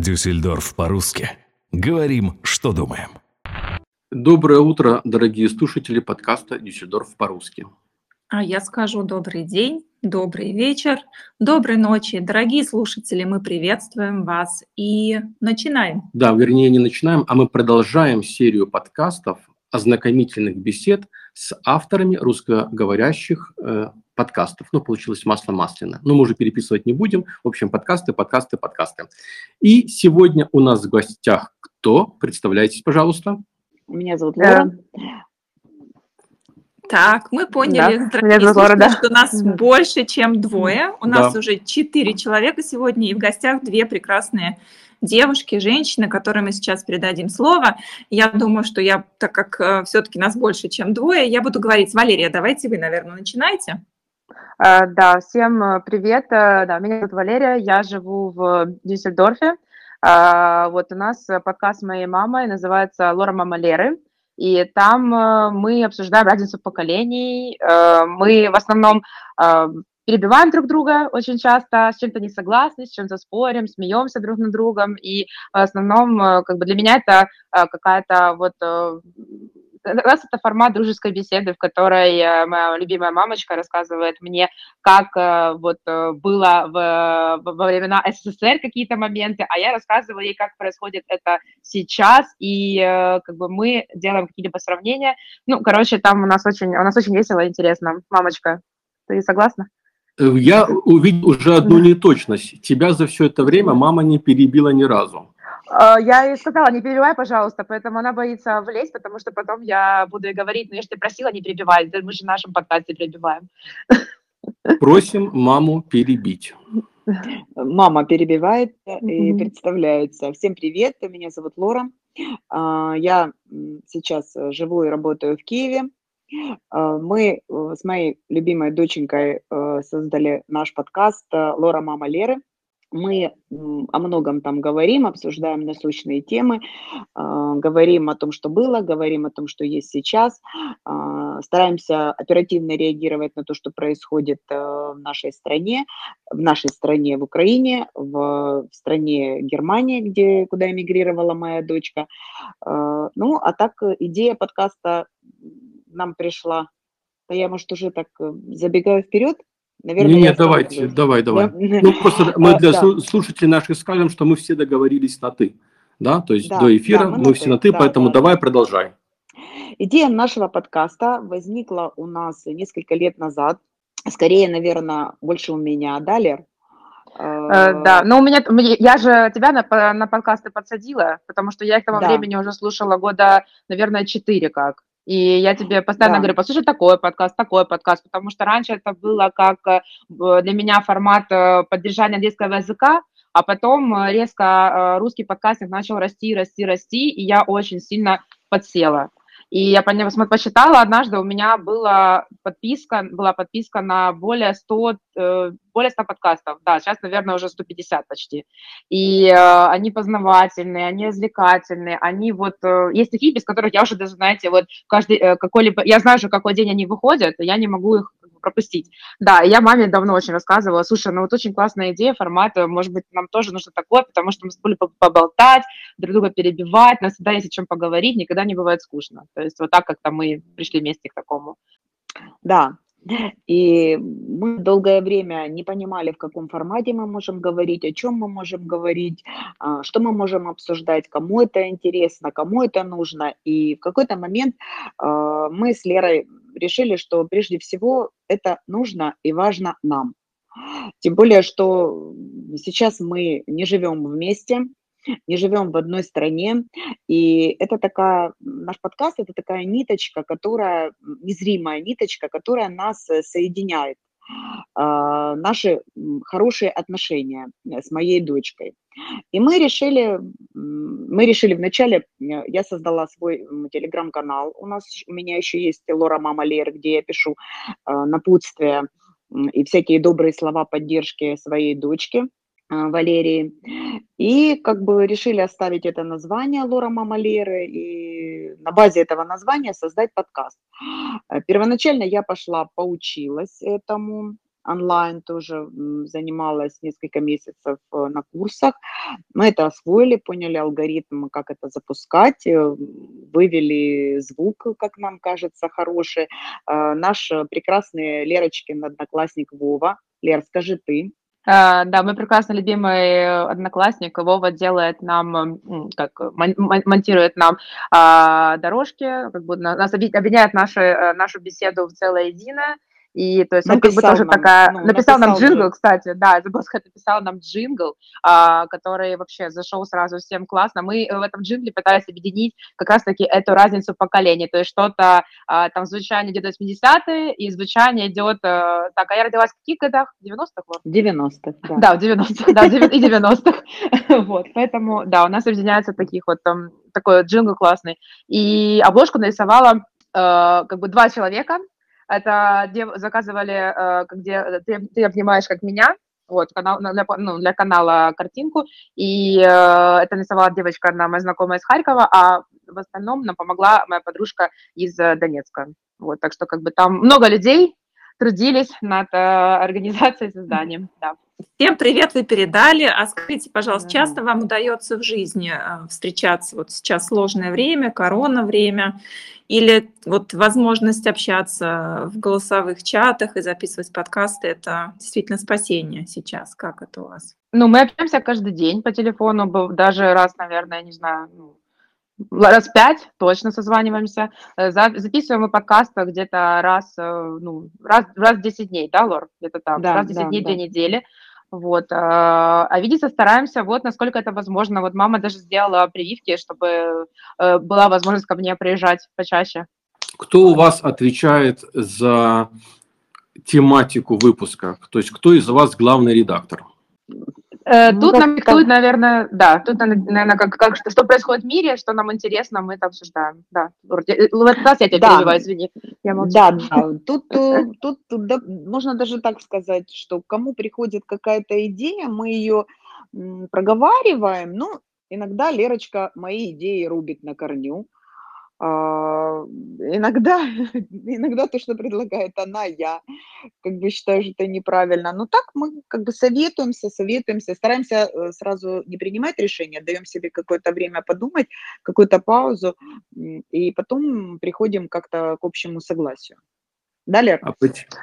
Дюссельдорф по-русски. Говорим, что думаем. Доброе утро, дорогие слушатели подкаста «Дюссельдорф по-русски». А я скажу добрый день, добрый вечер, доброй ночи. Дорогие слушатели, мы приветствуем вас и начинаем. Да, вернее, не начинаем, а мы продолжаем серию подкастов, ознакомительных бесед с авторами русскоговорящих э, подкастов. Ну, получилось масло масляное. Но мы уже переписывать не будем. В общем, подкасты, подкасты, подкасты. И сегодня у нас в гостях кто? Представляйтесь, пожалуйста. Меня зовут Лора. Так, мы поняли, да, дорогие Лора, да. что нас больше, чем двое. У нас да. уже четыре человека сегодня, и в гостях две прекрасные девушки, женщины, которым мы сейчас передадим слово. Я думаю, что я, так как э, все-таки нас больше, чем двое, я буду говорить. Валерия, давайте вы, наверное, начинайте. Э, да, всем э, привет. Да, меня зовут Валерия, я живу в Дюссельдорфе. Вот у нас подкаст моей мамы называется «Лора Мама Леры». И там мы обсуждаем разницу поколений. Мы в основном перебиваем друг друга очень часто, с чем-то не согласны, с чем-то спорим, смеемся друг над другом. И в основном, э, как бы для меня это э, какая-то вот э, раз это формат дружеской беседы, в которой моя любимая мамочка рассказывает мне, как вот было в, во времена СССР какие-то моменты, а я рассказываю ей, как происходит это сейчас, и как бы мы делаем какие-либо сравнения. Ну, короче, там у нас очень, у нас очень весело и интересно. Мамочка, ты согласна? Э, я увидел уже одну неточность. Тебя за все это время мама не перебила ни разу. А, я ей сказала, не перебивай, пожалуйста, поэтому она боится влезть, потому что потом я буду ей говорить, ну я же тебя просила не перебивать, мы же в нашем подкасте перебиваем. Просим маму перебить. Мама перебивает и представляется. Всем привет, меня зовут Лора. А, я сейчас живу и работаю в Киеве. А, мы э, с моей любимой доченькой э, создали наш подкаст э, «Лора, мама Леры». Мы о многом там говорим, обсуждаем насущные темы, а, говорим о том, что было, говорим о том, что есть сейчас, а, стараемся оперативно реагировать на то, что происходит в нашей стране, в нашей стране в Украине, в стране Германии, где, куда эмигрировала моя дочка. Ну, а так идея подкаста нам пришла. А я, может, уже так э, забегаю вперед? Наверное, нет, нет давайте, давай, давай. Да? Ну, просто мы для а, слушателей наших скажем, что мы все договорились на «ты». Да, то есть да, до эфира да, мы, мы все на «ты», да, поэтому да, давай да. продолжай. Идея нашего подкаста возникла у нас несколько лет назад. Скорее, наверное, больше у меня, да, Лер? Э, да, но у меня, я же тебя на, на подкасты подсадила, потому что я к тому да. времени уже слушала года, наверное, четыре как. И я тебе постоянно да. говорю, послушай такой подкаст, такой подкаст, потому что раньше это было как э, для меня формат э, поддержания английского языка, а потом э, резко русский подкастинг начал расти, расти, расти, и я очень сильно подсела. И я посчитала, однажды у меня была подписка, была подписка на более 100, э, более 100 подкастов. Да, сейчас, наверное, уже 150 почти. И э, они познавательные, они развлекательные, они вот... Э, есть такие, без которых я уже даже, знаете, вот каждый какой-либо... Я знаю же, какой день они выходят, я не могу их пропустить. Да, я маме давно очень рассказывала, слушай, ну вот очень классная идея, формат, может быть, нам тоже нужно такое, потому что мы с поболтать, друг друга перебивать, нас всегда есть о чем поговорить, никогда не бывает скучно. То есть вот так как-то мы пришли вместе к такому. Да, и мы долгое время не понимали, в каком формате мы можем говорить, о чем мы можем говорить, а, что мы можем обсуждать, кому это интересно, кому это нужно. И в какой-то момент а, мы с Лерой решили, что прежде всего это нужно и важно нам. Тем более, что сейчас мы не живем вместе, не живем в одной стране, и это такая, наш подкаст – это такая ниточка, которая, незримая ниточка, которая нас э, соединяет наши хорошие отношения э, с моей дочкой. И мы решили, мы решили вначале, э, я создала свой телеграм-канал, у нас, у меня еще есть Лора Мама Лер, где я пишу напутствия и всякие добрые слова поддержки своей дочке. А, Валерии. И как бы решили оставить это название Лора Мама Леры и на базе этого названия создать подкаст. Э, первоначально я пошла, поучилась этому, онлайн тоже занималась несколько месяцев э, на курсах. Мы это освоили, поняли алгоритм, как это запускать, э, вывели звук, как нам кажется, хороший. Э, наш прекрасный Лерочкин одноклассник Вова. Лер, скажи ты. Да, мой прекрасно любимый одноклассник Вова делает нам, как монтирует нам а, дорожки, как бы нас объединяет наши, нашу беседу в целое единое. И то есть написал он как бы тоже нам, такая... Ну, написал, написал нам джингл, же. кстати, да, забыл сказать, написал нам джингл, а, который вообще зашел сразу всем классно. Мы в этом джингле пытались объединить как раз-таки эту разницу поколений. То есть что-то а, там звучание идет 80-е, и звучание идет... А, так, а я родилась в каких годах? 90-х? Вот? 90-х, да. Да, в 90-х, да, и 90-х. Вот, поэтому, да, у нас объединяется таких вот там, такой джингл классный. И обложку нарисовала э, как бы два человека, это заказывали, э, где ты, ты обнимаешь как меня, вот, канал, для, ну, для канала картинку, и э, это нарисовала девочка, одна моя знакомая из Харькова, а в остальном нам помогла моя подружка из э, Донецка. Вот, так что как бы там много людей трудились над э, организацией, созданием, да. Всем привет вы передали. А скажите, пожалуйста, часто вам удается в жизни э, встречаться? Вот сейчас сложное время, корона время, или вот возможность общаться в голосовых чатах и записывать подкасты – это действительно спасение сейчас? Как это у вас? Ну, мы общаемся каждый день по телефону, даже раз, наверное, не знаю, ну, раз пять точно созваниваемся. Э, записываем мы подкасты где-то раз, э, ну, раз, раз в 10 дней, да, Лор? Где-то там, да, раз в 10 да, дней, да. две недели. Вот. А, видеться стараемся, вот насколько это возможно. Вот мама даже сделала прививки, чтобы э, была возможность ко мне приезжать почаще. Кто у вас отвечает за тематику выпуска? То есть кто из вас главный редактор? Э, ну, тут нам диктует, наверное, да, тут, наверное, как, как что, что происходит в мире, что нам интересно, мы это обсуждаем. Да, в этот раз я тебя да. перебиваю, извини. Я молчу. Да, да, тут, э, тут да, можно даже так сказать, что кому приходит какая-то идея, мы ее проговариваем, ну, иногда Лерочка мои идеи рубит на корню, иногда, иногда то, что предлагает она, я как бы считаю, что это неправильно. Но так мы как бы советуемся, советуемся, стараемся э, сразу не принимать решения, даем себе какое-то время подумать, какую-то паузу, и потом приходим как-то к общему согласию. Далее. А,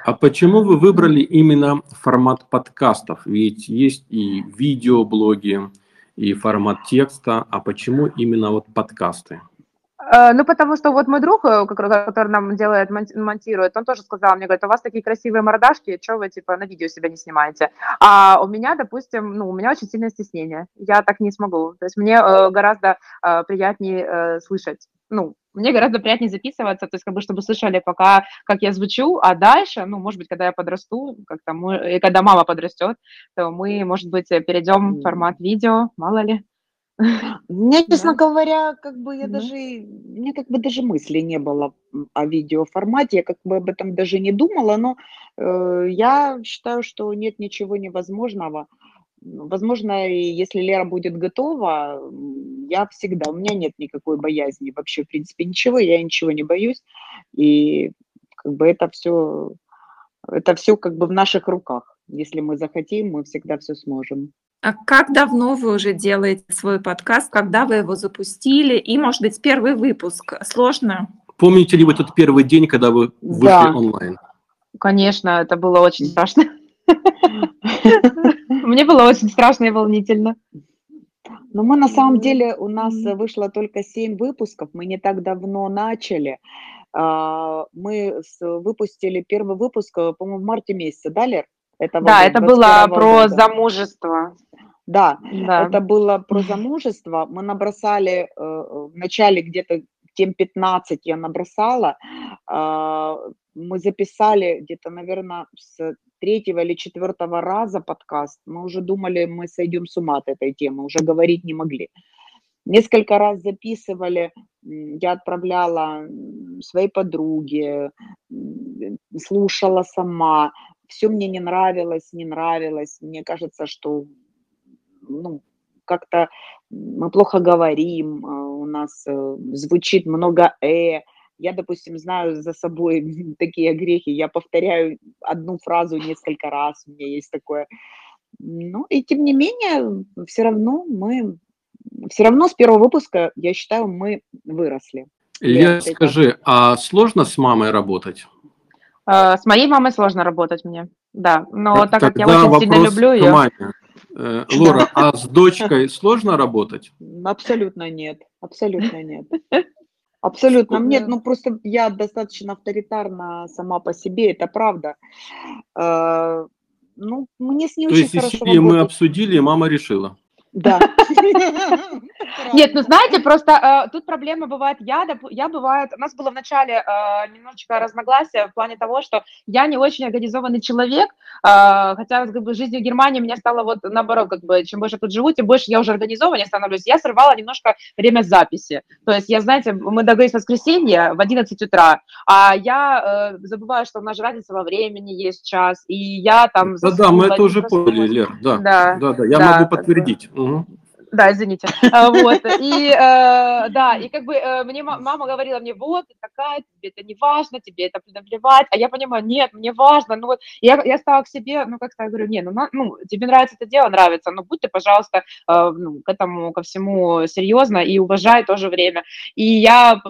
а почему вы выбрали именно формат подкастов? Ведь есть и видеоблоги, и формат текста. А почему именно вот подкасты? Э, ну, потому что вот мой друг, э, который нам делает, монтирует, он тоже сказал мне, говорит, у вас такие красивые мордашки, что вы, типа, на видео себя не снимаете? А у меня, допустим, ну, у меня очень сильное стеснение, я так не смогу. То есть мне э, гораздо приятнее слышать, ну, мне гораздо приятнее записываться, то есть как бы, чтобы слышали пока, как я звучу, а дальше, ну, может быть, когда я подрасту, как-то мы, и когда мама подрастет, то мы, может быть, перейдем в формат видео, мало ли. Мне, честно да. говоря, как бы я да. даже, у меня как бы даже мысли не было о видеоформате, я как бы об этом даже не думала, но э, я считаю, что нет ничего невозможного. Возможно, если Лера будет готова, я всегда, у меня нет никакой боязни вообще, в принципе, ничего, я ничего не боюсь, и как бы это все, это все как бы в наших руках. Если мы захотим, мы всегда все сможем. А как давно вы уже делаете свой подкаст? Когда вы его запустили? И, может быть, первый выпуск сложно? Помните ли вы тот первый день, когда вы вышли да. онлайн? Конечно, это было очень страшно. Мне было очень страшно и волнительно. Но мы на самом деле, у нас вышло только 7 выпусков, мы не так давно начали. А, мы выпустили первый выпуск, по-моему, в марте месяце, да, Лер? Это да, это было про года. замужество. Да, да, это было про замужество. Мы набросали э, в начале где-то тем 15 я набросала. Э, мы записали где-то, наверное, с третьего или четвертого раза подкаст. Мы уже думали, мы сойдем с ума от этой темы, уже говорить не могли. Несколько раз записывали, я отправляла своей подруге, слушала сама все мне не нравилось, не нравилось. Мне кажется, что ну, как-то мы плохо говорим, а, у нас э, звучит много «э», Я, допустим, знаю за собой такие грехи, я повторяю одну фразу несколько раз, у меня есть такое. Ну, и тем не менее, все равно мы, все равно с первого выпуска, я считаю, мы выросли. Илья, скажи, а сложно с мамой работать? А, с моей мамой сложно работать мне, да. Но так как я очень сильно люблю ее... Маме. Э, Лора, а с дочкой сложно работать? Абсолютно нет, абсолютно нет. Абсолютно нет, ну просто я достаточно авторитарна сама по себе, это правда. Э, ну, мне с ней То очень есть, хорошо и мы обсудили, и мама решила. Да. Нет, ну знаете, просто э, тут проблема бывает, я, я бывает, у нас было вначале э, немножечко разногласия в плане того, что я не очень организованный человек, э, хотя как бы жизнь в Германии меня стало вот наоборот, как бы, чем больше тут живу, тем больше я уже организованнее становлюсь. Я срывала немножко время записи. То есть я, знаете, мы договорились в воскресенье в 11 утра, а я э, забываю, что у нас же разница во времени есть час, и я там... Да-да, мы это уже поняли, Лер, да. Да, да, да я да, могу подтвердить. Бы. Угу. Да, извините. А, вот. И э, да, и как бы э, мне мама говорила мне, вот, ты такая, тебе это не важно, тебе это наплевать. А я понимаю, нет, мне важно. Ну вот я, я стала к себе, ну как-то я говорю, не, ну, ну тебе нравится это дело, нравится, но будь ты, пожалуйста, э, ну, к этому, ко всему серьезно и уважай тоже время. И я,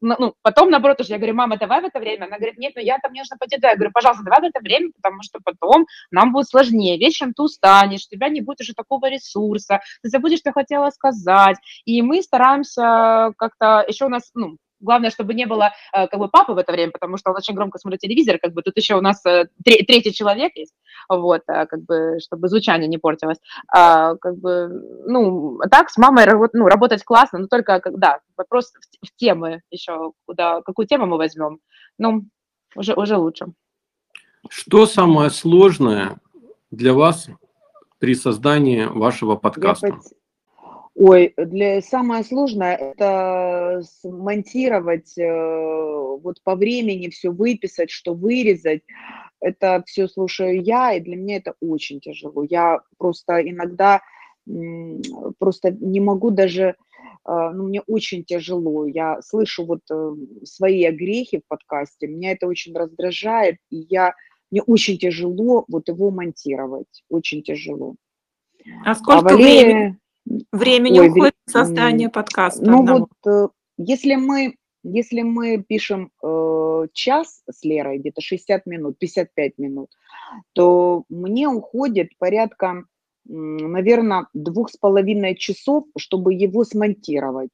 ну, потом, наоборот, уже я говорю, мама, давай в это время. Она говорит, нет, ну я там не нужно пойти. Я говорю, пожалуйста, давай в это время, потому что потом нам будет сложнее. Вечером ты устанешь, у тебя не будет уже такого ресурса, ты забудешь что хотела сказать. И мы стараемся как-то, еще у нас, ну, Главное, чтобы не было э, как бы папы в это время, потому что он очень громко смотрит телевизор, как бы тут еще у нас э, третий человек есть, вот, э, как бы, чтобы звучание не портилось. А, как бы, ну, так с мамой ну, работать классно, но только, когда вопрос в, в темы еще, куда, какую тему мы возьмем, ну, уже, уже лучше. Что самое сложное для вас при создании вашего подкаста? Ой, для самое сложное это смонтировать, э, вот по времени все выписать, что вырезать. Это все слушаю я, и для меня это очень тяжело. Я просто иногда просто не могу даже, а, ну, мне очень тяжело. Я слышу вот э, свои огрехи в подкасте, меня это очень раздражает, и я, мне очень тяжело вот его монтировать, очень тяжело. А сколько а Валерия... времени? Времени Ой, уходит в создание подкаста. Ну одного. вот, э, если мы, если мы пишем э, час с Лерой, где-то 60 минут, 55 минут, то мне уходит порядка, наверное, двух с половиной часов, чтобы его смонтировать.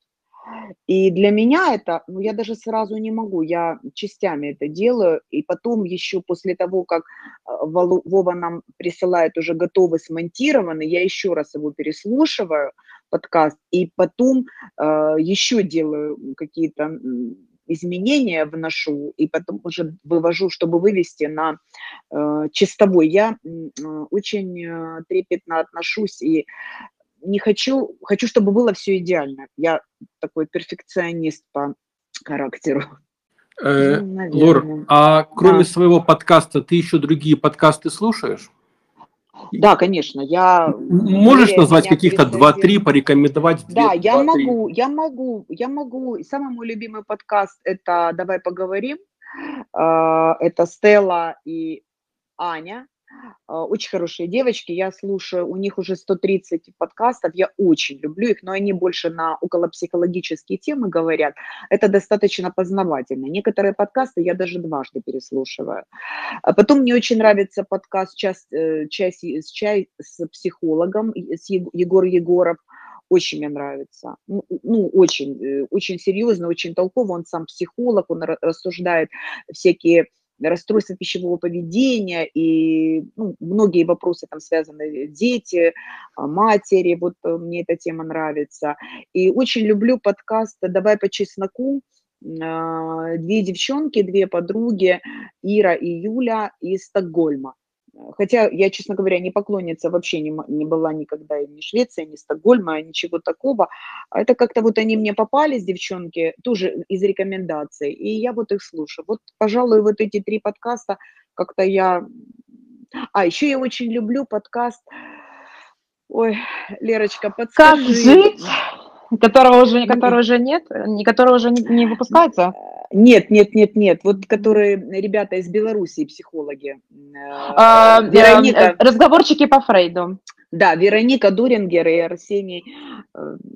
И для меня это, ну, я даже сразу не могу, я частями это делаю, и потом еще после того, как э, Вова нам присылает уже готовый смонтированный, я еще раз его переслушиваю, подкаст, и потом э, еще делаю какие-то изменения вношу, и потом уже вывожу, чтобы вывести на э, чистовой. Я э, очень трепетно отношусь и не хочу, хочу, чтобы было все идеально. Я такой перфекционист по характеру. Э, ну, Лор, а кроме да. своего подкаста, ты еще другие подкасты слушаешь? Да, конечно, я... Можешь назвать каких-то два-три, порекомендовать? Да, я могу, я могу, я могу. Самый мой любимый подкаст – это «Давай поговорим». А, это Стелла и Аня. А, очень хорошие девочки, я слушаю, у них уже 130 подкастов, я очень люблю их, но они больше на околопсихологические темы говорят. Это достаточно познавательно. Некоторые подкасты я даже дважды переслушиваю. А потом мне очень нравится подкаст «Час, э, час, чай с психологом» с Егор Егоров очень мне нравится. Ну, ну, очень, э, очень серьезно, очень толково. Он сам психолог, он рассуждает всякие расстройства пищевого поведения и ну, многие вопросы там связаны, дети, а, матери, вот э, мне эта тема нравится. И очень люблю подкаст «Давай по чесноку», а, две девчонки, две подруги, Ира и Юля из Стокгольма. Хотя я, честно говоря, не поклонница вообще не, не была никогда ни Швеции, ни Стокгольма, ничего такого. А это как-то вот они мне попались, девчонки, тоже из рекомендаций, и я вот их слушаю. Вот, пожалуй, вот эти три подкаста как-то я... А, еще я очень люблю подкаст... Ой, Лерочка, подскажи. Как жить? Которого уже, которого уже нет, которого уже не, не выпускается? Нет, нет, нет, нет. Вот которые ребята из Белоруссии, психологи. А, Вероника. Разговорчики по Фрейду. Да, Вероника Дурингер и Арсений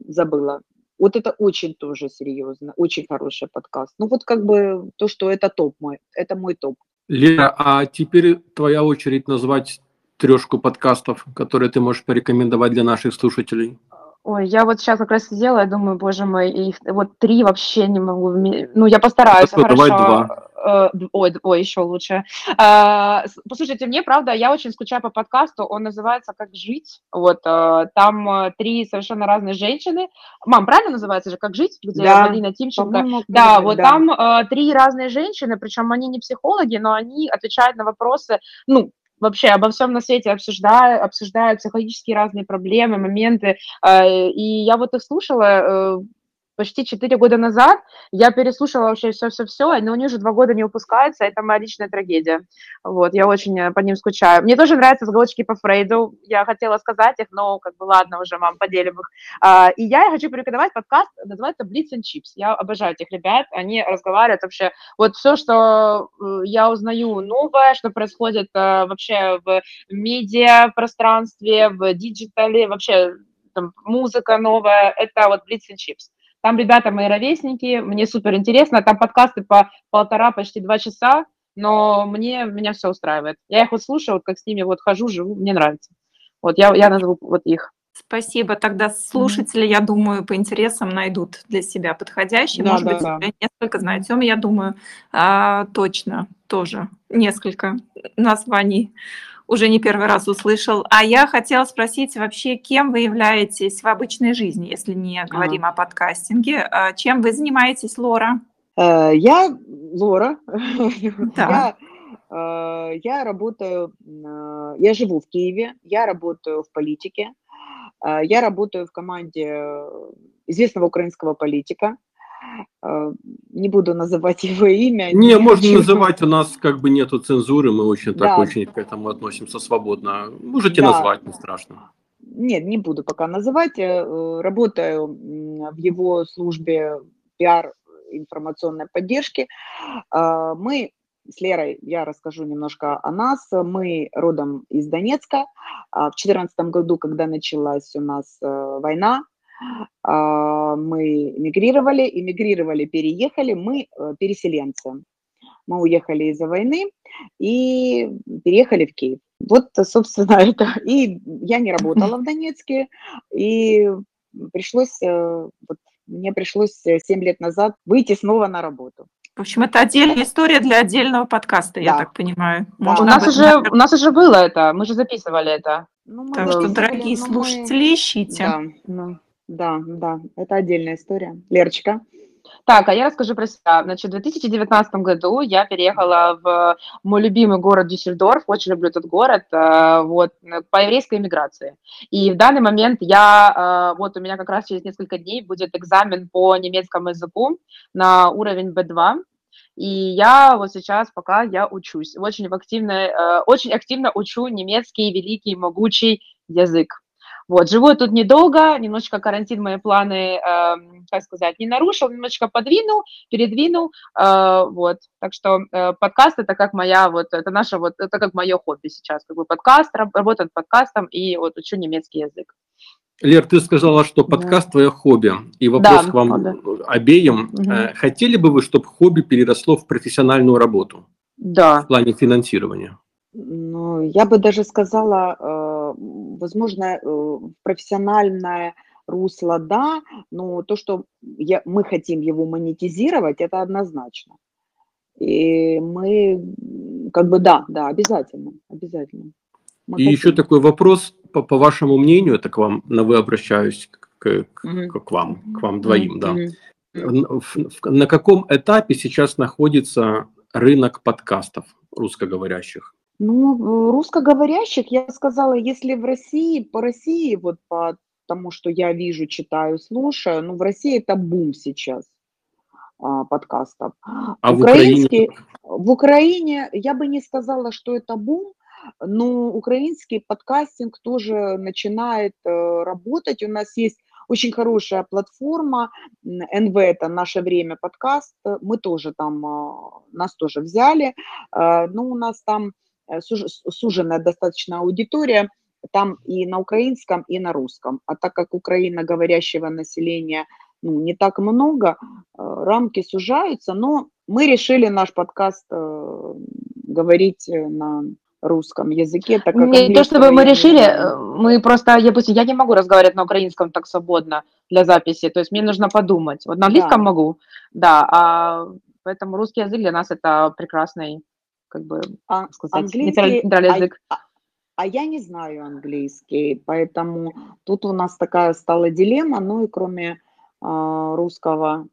забыла. Вот это очень тоже серьезно, очень хороший подкаст. Ну вот как бы то, что это топ мой, это мой топ. Лера, а теперь твоя очередь назвать трешку подкастов, которые ты можешь порекомендовать для наших слушателей. Ой, я вот сейчас как раз сидела, я думаю, боже мой, их вот три вообще не могу. Ну, я постараюсь. Хорошо, давай два. Э, ой, ой, еще лучше. А, послушайте, мне, правда, я очень скучаю по подкасту, он называется «Как жить». Вот, э, там э, три совершенно разные женщины. Мам, правильно называется же «Как жить», где да. Марина Тимченко? Да, вот да. там три разные женщины, причем они не психологи, но они отвечают на вопросы, ну, вообще обо всем на свете обсуждаю, обсуждают психологические разные проблемы, моменты. И я вот их слушала, почти 4 года назад я переслушала вообще все-все-все, но они уже два года не выпускаются, это моя личная трагедия. Вот, я очень э, по ним скучаю. Мне тоже нравятся заголочки по Фрейду, я хотела сказать их, но как бы ладно уже, мам, поделим их. А, и я хочу порекомендовать подкаст, называется Blitz and Chips. Я обожаю этих ребят, они разговаривают вообще, вот все, что э, я узнаю новое, что происходит э, вообще в медиа пространстве, в digital е, вообще там, музыка новая, это вот Blitz and Chips. Там ребята мои ровесники, мне супер интересно, там подкасты по полтора, почти два часа, но мне, меня все устраивает. Я их вот слушаю, вот как с ними вот хожу, живу, мне нравится. Вот я, я назову вот их. Спасибо. Тогда слушатели, mm-hmm. я думаю, по интересам найдут для себя подходящие. Да, Может да, быть, да. несколько знают. Тёма, я думаю, а, точно тоже несколько названий уже не первый раз услышал. А я хотела спросить вообще, кем вы являетесь в обычной жизни, если не говорим а. о подкастинге? А чем вы занимаетесь, Лора? Э, я Лора. Да. Я, э, я работаю, э, я живу в Киеве, я работаю в политике, я работаю в команде известного украинского политика. А, не буду называть его имя. Не, не можно хочу. называть, у нас как бы нету цензуры, мы очень да. так очень к этому относимся свободно. Можете да. назвать, не страшно. Нет, не буду пока называть. Э, работаю в его службе пиар информационной поддержки. А, мы с Лерой, я расскажу немножко о нас. Мы родом из Донецка. А, в 2014 году, когда началась у нас э, война, мы мигрировали, эмигрировали, переехали, мы э, переселенцы. Мы уехали из-за войны и переехали в Киев. Вот, собственно, это. И я не работала в Донецке, и пришлось, э, вот, мне пришлось 7 лет назад выйти снова на работу. В общем, это отдельная история для отдельного подкаста, да. я так понимаю. Да. У, нас уже, у нас уже было это, мы же записывали это. Ну, так что, дорогие слушатели, ищите. Да, да. Да, да, это отдельная история. Лерочка. Так, а я расскажу про себя. Значит, в 2019 году я переехала в мой любимый город Дюссельдорф, очень люблю этот город, э, вот, по еврейской иммиграции. И в данный момент я, э, вот у меня как раз через несколько дней будет экзамен по немецкому языку на уровень B2, и я вот сейчас пока я учусь, очень активно, э, очень активно учу немецкий великий могучий язык. Вот, живу я тут недолго, немножечко карантин мои планы, э, как сказать, не нарушил, немножечко подвинул, передвинул, э, вот. Так что э, подкаст это как моя, вот, это наше, вот, это как мое хобби сейчас, как бы подкаст, работаю над подкастом и вот учу немецкий язык. Лер, ты сказала, что подкаст да. твое хобби. И вопрос да, к вам да. обеим. Угу. Хотели бы вы, чтобы хобби переросло в профессиональную работу? Да. В плане финансирования? Ну, я бы даже сказала, э, возможно, э, профессиональное русло, да, но то, что я, мы хотим его монетизировать, это однозначно. И мы, как бы, да, да, обязательно, обязательно. Мы И хотим. еще такой вопрос, по, по вашему мнению, это к вам, на вы обращаюсь, к, к, угу. к вам, к вам двоим, угу. да. Угу. На каком этапе сейчас находится рынок подкастов русскоговорящих? Ну, русскоговорящих, я сказала, если в России, по России, вот по тому, что я вижу, читаю, слушаю, ну, в России это бум сейчас а, подкастов. А в Украине? В Украине я бы не сказала, что это бум, но украинский подкастинг тоже начинает э, работать. У нас есть очень хорошая платформа. НВ – это «Наше время» подкаст. Мы тоже там, нас тоже взяли. Но у нас там суженная достаточно аудитория – там и на украинском, и на русском. А так как украиноговорящего населения ну, не так много, э, рамки сужаются, но мы решили наш подкаст э, говорить э, на русском языке, так как Не то, чтобы мы решили, мы просто, я, я не могу разговаривать на украинском так свободно для записи, то есть мне нужно подумать. Вот на английском да. могу, да, а поэтому русский язык для нас это прекрасный, как бы, а, сказать, английский, нейтральный язык. А, а я не знаю английский, поэтому тут у нас такая стала дилемма, ну и кроме э, русского,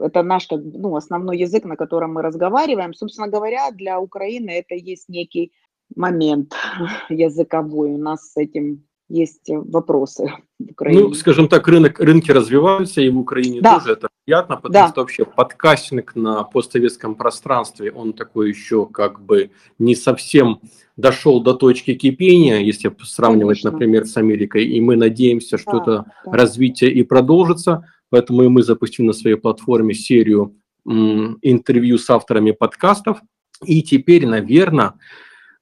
это наш как, ну, основной язык, на котором мы разговариваем. Собственно говоря, для Украины это есть некий момент языковой. У нас с этим есть вопросы в Украине. Ну, скажем так, рынок, рынки развиваются, и в Украине да. тоже это приятно, потому да. что вообще подкастинг на постсоветском пространстве, он такой еще как бы не совсем дошел до точки кипения, если сравнивать, Конечно. например, с Америкой, и мы надеемся, что да, это да. развитие и продолжится, поэтому и мы запустим на своей платформе серию м, интервью с авторами подкастов, и теперь, наверное,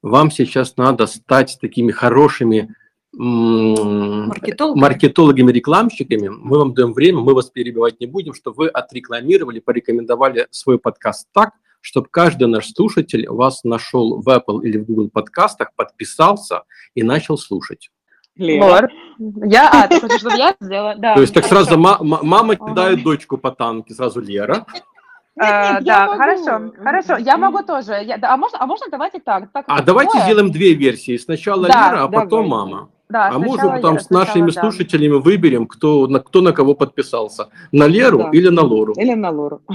вам сейчас надо стать такими хорошими маркетологами. маркетологами, рекламщиками. Мы вам даем время, мы вас перебивать не будем, чтобы вы отрекламировали, порекомендовали свой подкаст так, чтобы каждый наш слушатель вас нашел в Apple или в Google подкастах, подписался и начал слушать. Лера. Я, а, ты хочешь, чтобы я сделала? Да. То есть так сразу мама кидает дочку по танке, сразу Лера. А, да, хорошо, хорошо. Я могу тоже. а, можно, а можно давайте так? а давайте сделаем две версии. Сначала Лера, а потом мама. Да, а можем там с нашими сначала, слушателями да. выберем, кто на, кто на кого подписался. На Леру да. или на Лору? Или на Лору.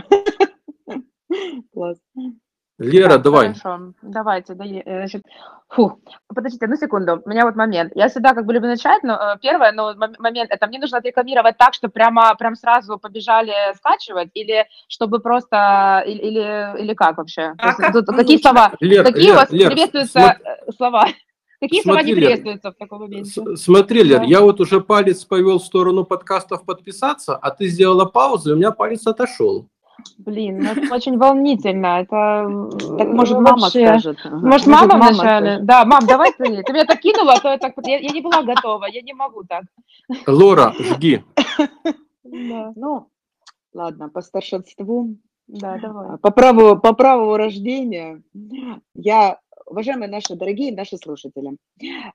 Лера, да, давай. Хорошо, давайте. Да, э, значит, фу, подождите, одну секунду. У меня вот момент. Я всегда как бы люблю начать, но э, первое, но момент, это мне нужно отрекламировать так, что прямо прям сразу побежали скачивать, или чтобы просто, или, или, или как вообще? А как тут, какие слова? Лер, какие Лер, у вас Лер, приветствуются см... Э, слова? Какие слова не приветствуются в таком моменте? Смотри, Лер, да. я вот уже палец повел в сторону подкастов подписаться, а ты сделала паузу, и у меня палец отошел. Блин, ну это очень волнительно. Это так может мама вообще... скажет. Может, может мама вначале? Скажет. Да, мам, давай ты. Ты меня так кинула, а то я так я, я не была готова, я не могу так. Лора, жги. Да. Ну, ладно, по старшинству. Да, давай. По праву, по праву рождения я уважаемые наши дорогие наши слушатели,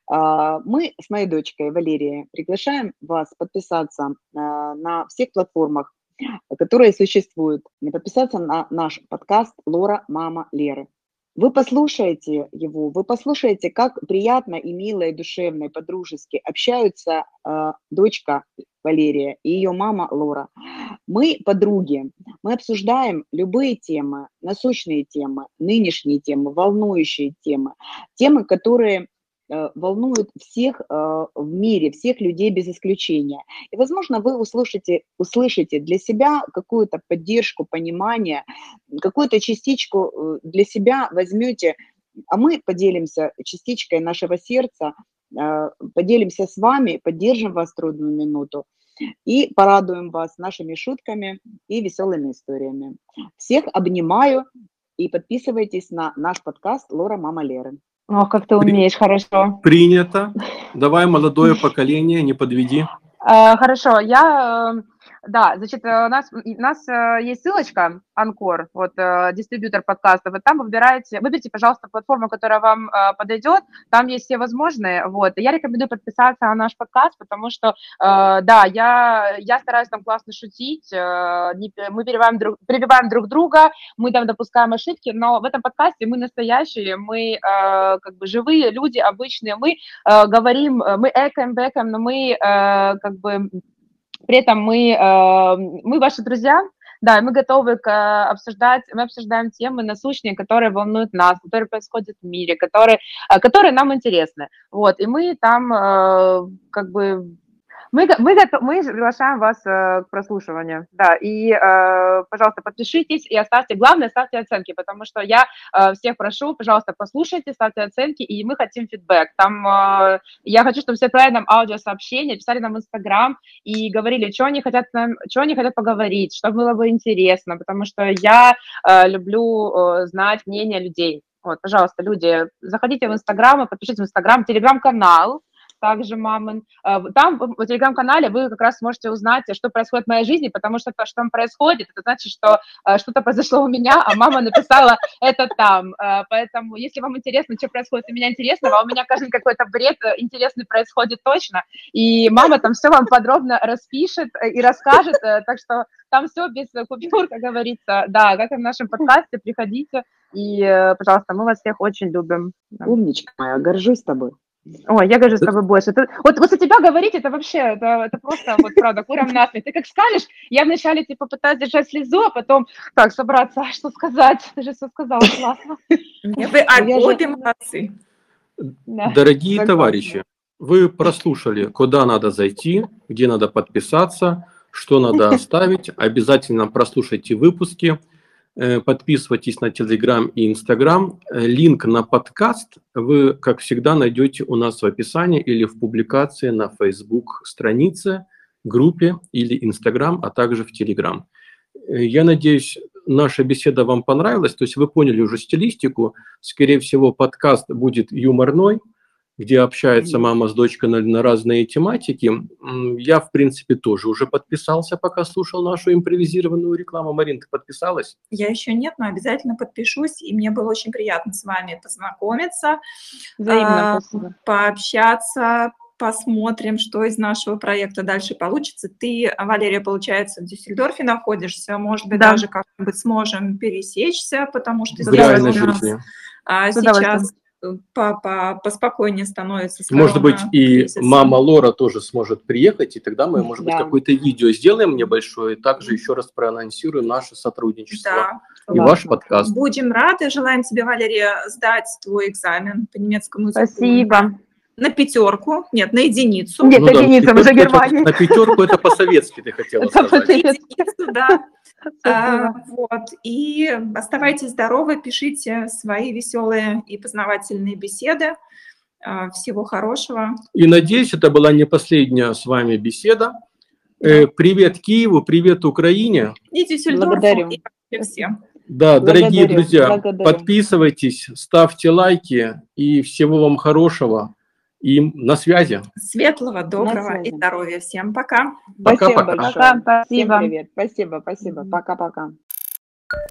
а, мы с моей дочкой Валерией приглашаем вас подписаться а, на всех платформах которые существуют, подписаться на наш подкаст «Лора, мама Леры». Вы послушаете его, вы послушаете, как приятно и мило, и душевно, и по-дружески общаются э, дочка Валерия и ее мама Лора. Мы подруги, мы обсуждаем любые темы, насущные темы, нынешние темы, волнующие темы, темы, которые волнует всех э, в мире, всех людей без исключения. И, возможно, вы услышите, услышите для себя какую-то поддержку, понимание, какую-то частичку э, для себя возьмете, а мы поделимся частичкой нашего сердца, поделимся с вами, поддержим вас в трудную минуту и порадуем вас нашими шутками и веселыми историями. Всех обнимаю и подписывайтесь на наш подкаст «Лора Мама Леры». Ох, как ты умеешь, хорошо. Принято. Давай, молодое поколение, не подведи. Э, хорошо, я э, да, значит, э, у нас, у нас э, есть ссылочка, Анкор, вот, э, дистрибьютор подкастов, и там вы выбираете, выберите, пожалуйста, платформу, которая вам подойдет, там есть все возможные, вот, я рекомендую подписаться на наш подкаст, потому что, да, я, я стараюсь там классно шутить, мы перебиваем друг, перебиваем друг друга, мы там допускаем ошибки, но в этом подкасте мы настоящие, мы как бы живые люди, обычные, мы говорим, мы экаем, бэкаем, но мы как бы при этом мы, э, мы ваши друзья, да, мы готовы к, э, обсуждать, мы обсуждаем темы насущные, которые волнуют нас, которые происходят в мире, которые, э, которые нам интересны. Вот, и мы там как бы Мы, мы, мы приглашаем вас э, к прослушиванию, да, и, э, пожалуйста, подпишитесь и оставьте, главное, ставьте оценки, потому что я э, всех прошу, пожалуйста, послушайте, ставьте оценки, и мы хотим фидбэк. Там э, я хочу, чтобы все отправили нам аудиосообщения, писали нам в Инстаграм и говорили, что они хотят нам, что они хотят поговорить, что было бы интересно, потому что я э, люблю э, знать мнение людей. Вот, пожалуйста, люди, заходите в Инстаграм подпишитесь в Инстаграм, Телеграм-канал, также мамы. Э, там в телеграм-канале вы как раз сможете узнать, что происходит в моей жизни, потому что то, что там происходит, это значит, что э, что-то произошло у меня, а мама написала это там. Э, поэтому, если вам интересно, что происходит у меня интересного, а у меня, кажется, какой-то бред интересный происходит точно, и мама там все вам подробно распишет и расскажет, так что там все без купюр, как говорится. Да, как и в нашем подкасте, приходите, и, пожалуйста, мы вас всех очень любим. Умничка моя, горжусь тобой. Ой, я горжусь с тобой больше. Ты, вот, вот за тебя говорить, это вообще, это, это просто, вот правда, курам насмех. Ты как скажешь, я вначале типа пытаюсь держать слезу, а потом так, собраться, а что сказать? Ты же все сказала, классно. Вы обе молодцы. Дорогие товарищи, вы прослушали, куда надо зайти, где надо подписаться, что надо оставить. Обязательно прослушайте выпуски. Э, подписывайтесь на Телеграм и Инстаграм. Э, линк на подкаст вы, как всегда, найдете у нас в описании или в публикации на Facebook странице, группе или Инстаграм, а также в Телеграм. Э, я надеюсь, наша беседа вам понравилась, то есть вы поняли уже стилистику. Скорее всего, подкаст будет юморной, где общается мама с дочкой на, на разные тематики. Я, в принципе, тоже уже подписался, пока слушал нашу импровизированную рекламу. Марин, ты подписалась? Я еще нет, но обязательно подпишусь. И мне было очень приятно с вами познакомиться, Взаимно, а, пообщаться, посмотрим, что из нашего проекта дальше получится. Ты, Валерия, получается, в Дюссельдорфе находишься, может быть, да. даже как-нибудь сможем пересечься, потому что здесь у нас а, сейчас папа поспокойнее становится. Может быть, и мама Лора тоже сможет приехать, и тогда мы, может да. быть, какое-то видео сделаем небольшое, и также еще раз проанонсируем наше сотрудничество да. и ваш подкаст. Будем рады. Желаем тебе, Валерия, сдать твой экзамен по немецкому языку. Спасибо. На пятерку, нет, на единицу. Нет, ну, на да, единицу, мы же Германия. На пятерку это по-советски ты хотела сказать. Да. А, вот. И оставайтесь здоровы, пишите свои веселые и познавательные беседы. А, всего хорошего. И надеюсь, это была не последняя с вами беседа. Э, да. Привет Киеву, привет Украине. И Дюссельдорфу, и всем. Да, Благодарю. дорогие друзья, Благодарю. подписывайтесь, ставьте лайки и всего вам хорошего. И на связи. Светлого, доброго и здоровья. Всем пока. Пока-пока. Спасибо. Всем привет. Спасибо, спасибо. Пока-пока.